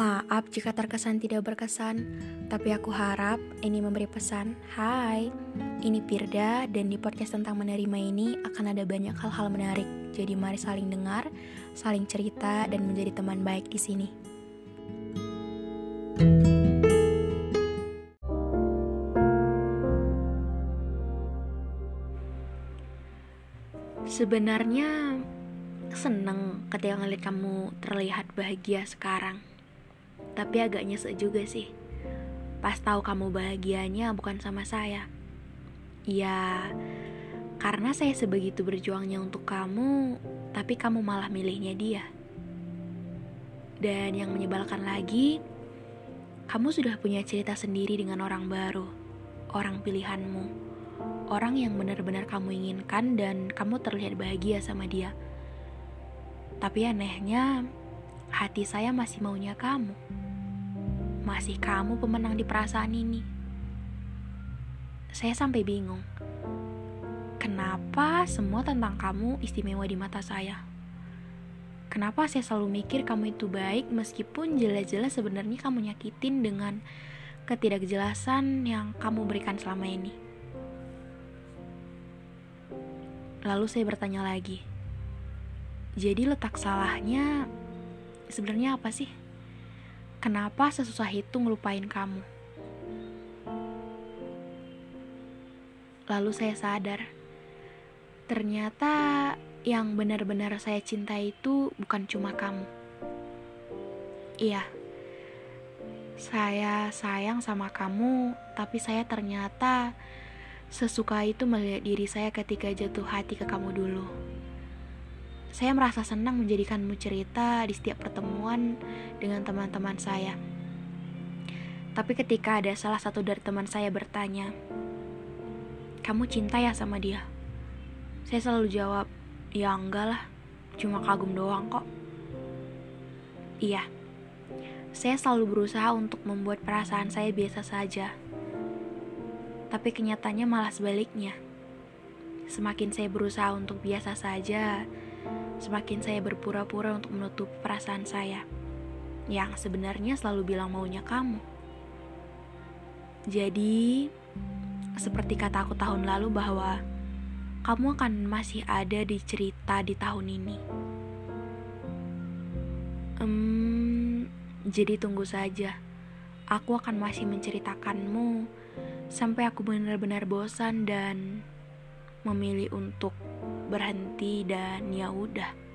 Maaf jika terkesan tidak berkesan, tapi aku harap ini memberi pesan. Hai, ini Pirda dan di podcast tentang menerima ini akan ada banyak hal-hal menarik. Jadi mari saling dengar, saling cerita dan menjadi teman baik di sini. Sebenarnya seneng ketika ngeliat kamu terlihat bahagia sekarang tapi agak nyesek juga sih. Pas tahu kamu bahagianya bukan sama saya. Ya, karena saya sebegitu berjuangnya untuk kamu, tapi kamu malah milihnya dia. Dan yang menyebalkan lagi, kamu sudah punya cerita sendiri dengan orang baru, orang pilihanmu, orang yang benar-benar kamu inginkan dan kamu terlihat bahagia sama dia. Tapi anehnya, hati saya masih maunya kamu. Masih kamu pemenang di perasaan ini. Saya sampai bingung. Kenapa semua tentang kamu istimewa di mata saya? Kenapa saya selalu mikir kamu itu baik meskipun jelas-jelas sebenarnya kamu nyakitin dengan ketidakjelasan yang kamu berikan selama ini? Lalu saya bertanya lagi. Jadi letak salahnya sebenarnya apa sih? Kenapa sesusah itu ngelupain kamu? Lalu saya sadar, ternyata yang benar-benar saya cinta itu bukan cuma kamu. Iya, saya sayang sama kamu, tapi saya ternyata sesuka itu melihat diri saya ketika jatuh hati ke kamu dulu. Saya merasa senang menjadikanmu cerita di setiap pertemuan dengan teman-teman saya. Tapi ketika ada salah satu dari teman saya bertanya, "Kamu cinta ya sama dia?" Saya selalu jawab, "Ya enggak lah, cuma kagum doang kok." Iya, saya selalu berusaha untuk membuat perasaan saya biasa saja. Tapi kenyataannya malah sebaliknya. Semakin saya berusaha untuk biasa saja, semakin saya berpura-pura untuk menutup perasaan saya yang sebenarnya selalu bilang maunya kamu. Jadi, seperti kata aku tahun lalu bahwa kamu akan masih ada di cerita di tahun ini. Hmm, jadi tunggu saja. Aku akan masih menceritakanmu sampai aku benar-benar bosan dan memilih untuk berhenti dan ya udah.